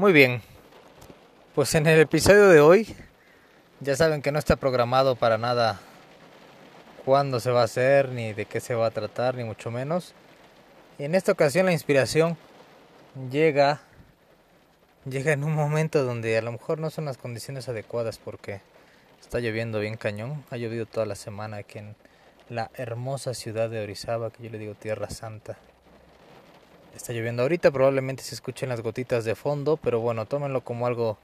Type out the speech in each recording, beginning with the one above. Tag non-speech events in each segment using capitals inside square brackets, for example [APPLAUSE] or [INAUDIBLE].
Muy bien. Pues en el episodio de hoy, ya saben que no está programado para nada cuándo se va a hacer, ni de qué se va a tratar, ni mucho menos. Y en esta ocasión la inspiración llega llega en un momento donde a lo mejor no son las condiciones adecuadas porque está lloviendo bien cañón. Ha llovido toda la semana aquí en la hermosa ciudad de Orizaba, que yo le digo Tierra Santa. Está lloviendo ahorita, probablemente se escuchen las gotitas de fondo, pero bueno, tómenlo como algo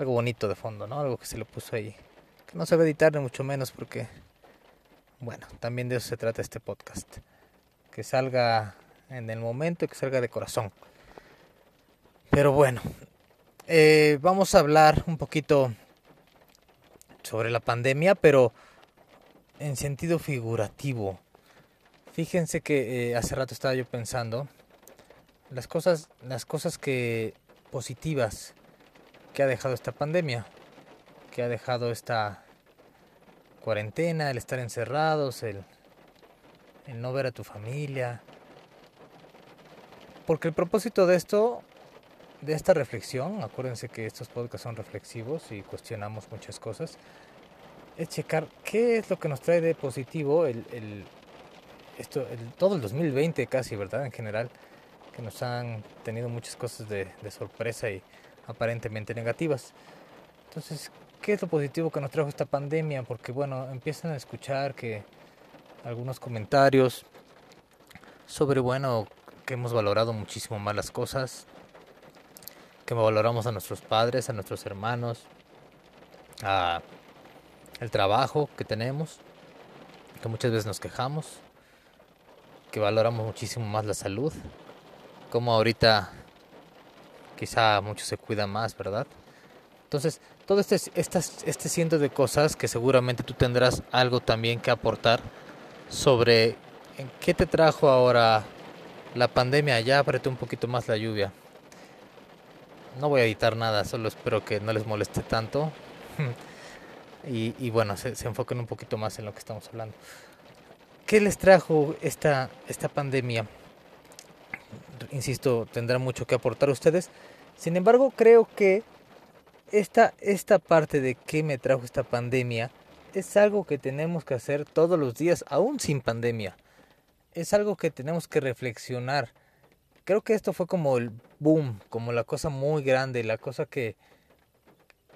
algo bonito de fondo, ¿no? Algo que se le puso ahí. Que no se va a editar ni mucho menos porque bueno, también de eso se trata este podcast. Que salga en el momento y que salga de corazón. Pero bueno, eh, vamos a hablar un poquito sobre la pandemia, pero en sentido figurativo. Fíjense que eh, hace rato estaba yo pensando las cosas, las cosas que positivas que ha dejado esta pandemia, que ha dejado esta cuarentena, el estar encerrados, el, el no ver a tu familia. Porque el propósito de esto, de esta reflexión, acuérdense que estos podcasts son reflexivos y cuestionamos muchas cosas, es checar qué es lo que nos trae de positivo el, el esto, el, todo el 2020 casi, ¿verdad? En general que nos han tenido muchas cosas de, sorpresa y aparentemente negativas. Entonces, ¿qué es lo positivo que nos trajo esta pandemia? Porque bueno, empiezan a escuchar que algunos comentarios sobre, bueno, que hemos valorado muchísimo más las cosas, que valoramos a nuestros padres, a nuestros hermanos, a el trabajo que tenemos, que muchas veces nos quejamos, que valoramos muchísimo más la salud, como ahorita quizá muchos se cuidan más, ¿verdad? Entonces, todo este, estas, este ciento de cosas que seguramente tú tendrás algo también que aportar sobre qué te trajo ahora la pandemia. Ya apreté un poquito más la lluvia. No voy a editar nada, solo espero que no les moleste tanto. [LAUGHS] y, y, bueno, se, se enfoquen un poquito más en lo que estamos hablando. ¿Qué les trajo esta, esta pandemia? Insisto, tendrá mucho que aportar ustedes. Sin embargo, creo que esta, esta parte de qué me trajo esta pandemia es algo que tenemos que hacer todos los días, aún sin pandemia. Es algo que tenemos que reflexionar. Creo que esto fue como el boom, como la cosa muy grande, la cosa que,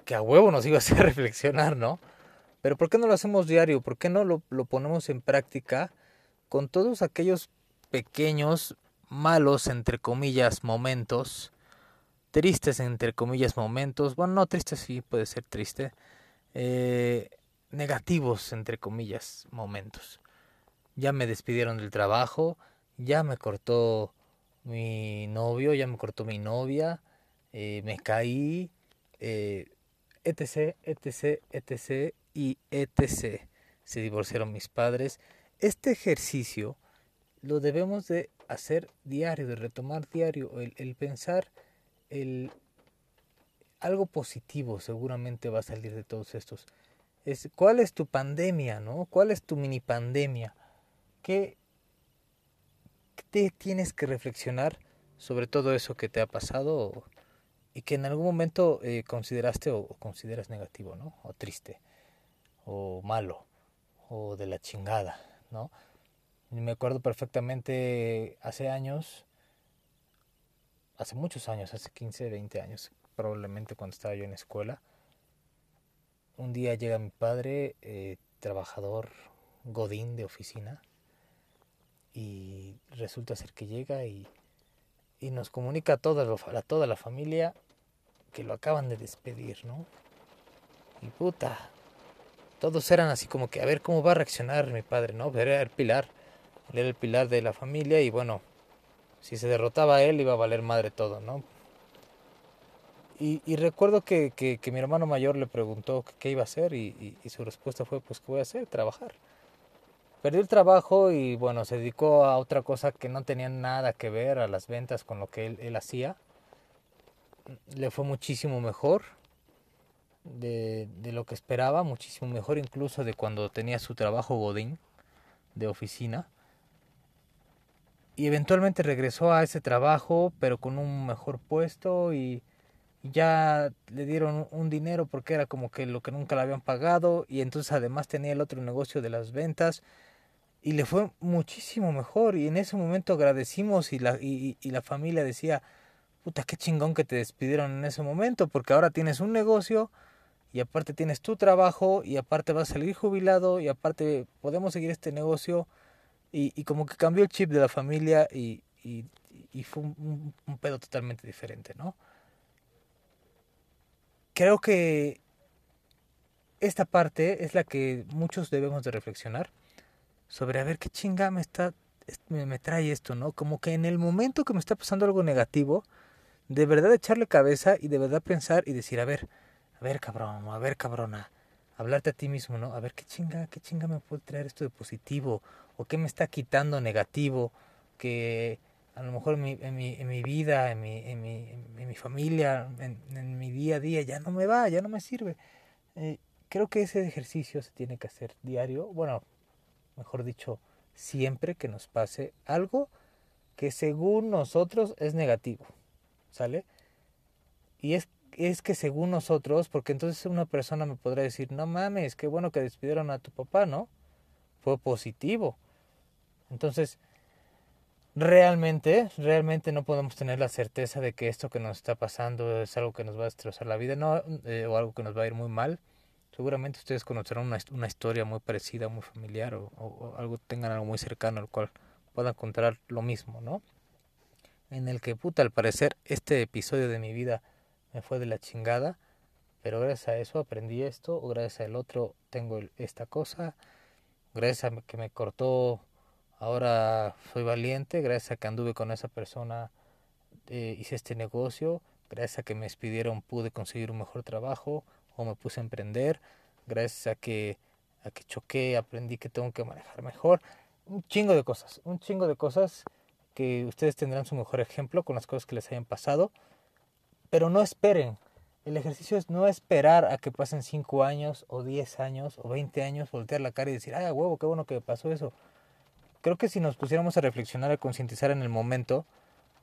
que a huevo nos iba a hacer [LAUGHS] reflexionar, ¿no? Pero ¿por qué no lo hacemos diario? ¿Por qué no lo, lo ponemos en práctica con todos aquellos pequeños malos, entre comillas, momentos, tristes, entre comillas, momentos, bueno, no tristes, sí puede ser triste, eh, negativos, entre comillas, momentos. Ya me despidieron del trabajo, ya me cortó mi novio, ya me cortó mi novia, eh, me caí, eh, etc, etc, etc y etc. Se divorciaron mis padres. Este ejercicio lo debemos de hacer diario, de retomar diario, el, pensar, el, algo positivo seguramente va a salir de todos estos. Es, ¿Cuál es tu pandemia, no? ¿Cuál es tu mini pandemia? ¿Qué te tienes que reflexionar sobre todo eso que te ha pasado y que en algún momento eh, consideraste o, o, consideras negativo, ¿no? O triste, o malo, o de la chingada, ¿no? Me acuerdo perfectamente hace años, hace muchos años, hace 15, 20 años, probablemente cuando estaba yo en escuela. Un día llega mi padre, eh, trabajador godín de oficina, y resulta ser que llega y, y nos comunica a toda, a toda la familia que lo acaban de despedir, ¿no? Y puta, todos eran así como que a ver cómo va a reaccionar mi padre, ¿no? Ver el Pilar él era el pilar de la familia y bueno, si se derrotaba a él iba a valer madre todo, ¿no? Y, recuerdo que, que, mi hermano mayor le preguntó qué iba a hacer y, su respuesta fue, pues, ¿qué voy a hacer? Trabajar. Perdió el trabajo y bueno, se dedicó a otra cosa que no tenía nada que ver a las ventas con lo que él, él hacía. Le fue muchísimo mejor de, de lo que esperaba, muchísimo mejor incluso de cuando tenía su trabajo Godín de oficina y eventualmente regresó a ese trabajo, pero con un mejor puesto y ya le dieron un dinero porque era como que lo que nunca le habían pagado y entonces además tenía el otro negocio de las ventas y le fue muchísimo mejor y en ese momento agradecimos y la, y, la familia decía, puta, qué chingón que te despidieron en ese momento porque ahora tienes un negocio y aparte tienes tu trabajo y aparte vas a salir jubilado y aparte podemos seguir este negocio y, y como que cambió el chip de la familia y, y, y fue un, un pedo totalmente diferente, ¿no? creo que esta parte es la que muchos debemos de reflexionar sobre a ver qué chinga me está me, me, trae esto, ¿no? Como que en el momento que me está pasando algo negativo, de verdad echarle cabeza y de verdad pensar y decir, a ver, a ver cabrón, a ver cabrona, hablarte a ti mismo, ¿no? A ver qué chinga, qué chinga me puede traer esto de positivo o qué me está quitando negativo que a lo mejor en mi, en mi, en mi vida, en mi, en mi, en mi familia, en, en, mi día a día, ya no me va, ya no me sirve. Eh, creo que ese ejercicio se tiene que hacer diario, bueno, mejor dicho, siempre que nos pase algo que según nosotros es negativo, ¿sale? Y es, es que según nosotros, porque entonces una persona me podrá decir, no mames, qué bueno que despidieron a tu papá, ¿no? Fue positivo. Entonces, realmente, realmente no podemos tener la certeza de que esto que nos está pasando es algo que nos va a destrozar la vida, no, eh, o algo que nos va a ir muy mal. Seguramente ustedes conocerán una, una historia muy parecida, muy familiar, o, algo tengan algo muy cercano al cual puedan contar lo mismo, ¿no? En el que, puta, al parecer, este episodio de mi vida me fue de la chingada, pero gracias a eso aprendí esto, o gracias al otro tengo esta cosa, gracias a que me cortó Ahora soy valiente, gracias a que anduve con esa persona, eh, hice este negocio, gracias a que me despidieron pude conseguir un mejor trabajo o me puse a emprender, gracias a que, a que choqué, aprendí que tengo que manejar mejor, un chingo de cosas, un chingo de cosas que ustedes tendrán su mejor ejemplo con las cosas que les hayan pasado, pero no esperen. El ejercicio es no esperar a que pasen 5 años o 10 años o 20 años, voltear la cara y decir, ay, huevo, qué bueno que pasó eso creo que si nos pusiéramos a reflexionar, a concientizar en el momento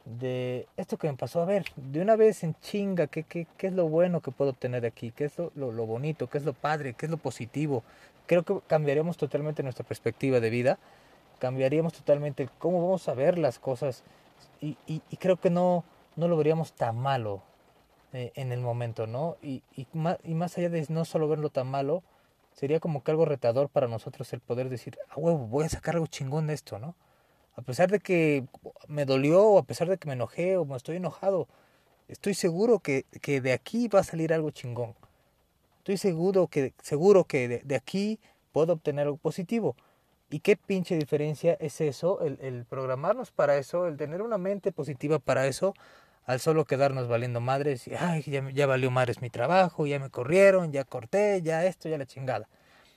de esto que me pasó, a ver, de una vez en chinga, ¿qué, qué, qué es lo bueno que puedo obtener aquí? ¿Qué es lo, lo, lo, bonito? ¿Qué es lo padre? ¿Qué es lo positivo? Creo que cambiaríamos totalmente nuestra perspectiva de vida, cambiaríamos totalmente cómo vamos a ver las cosas y, y, y creo que no, no lo veríamos tan malo eh, en el momento, ¿no? Y, y, más, y más allá de no solo verlo tan malo, sería como que algo retador para nosotros el poder decir, a huevo, voy a sacar algo chingón de esto, ¿no? A pesar de que me dolió, o a pesar de que me enojé, o me estoy enojado, estoy seguro que, que de aquí va a salir algo chingón. Estoy seguro que, seguro que de, aquí puedo obtener algo positivo. ¿Y qué pinche diferencia es eso? El programarnos para eso, el tener una mente positiva para eso, al solo quedarnos valiendo madres y ay, ya, ya valió madres mi trabajo, ya me corrieron, ya corté, ya esto, ya la chingada.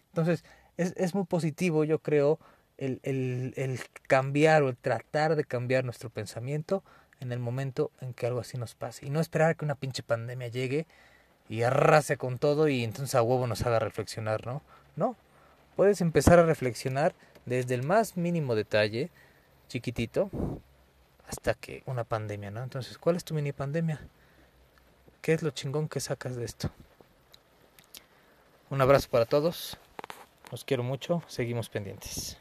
Entonces, es, es muy positivo, yo creo, el, el, el cambiar o el tratar de cambiar nuestro pensamiento en el momento en que algo así nos pase. Y no esperar que una pinche pandemia llegue y arrase con todo y entonces a huevo nos haga reflexionar, ¿no? No. Puedes empezar a reflexionar desde el más mínimo detalle, chiquitito, hasta que una pandemia, ¿no? Entonces, ¿cuál es tu mini pandemia? ¿Qué es lo chingón que sacas de esto? Un abrazo para todos. Los quiero mucho. Seguimos pendientes.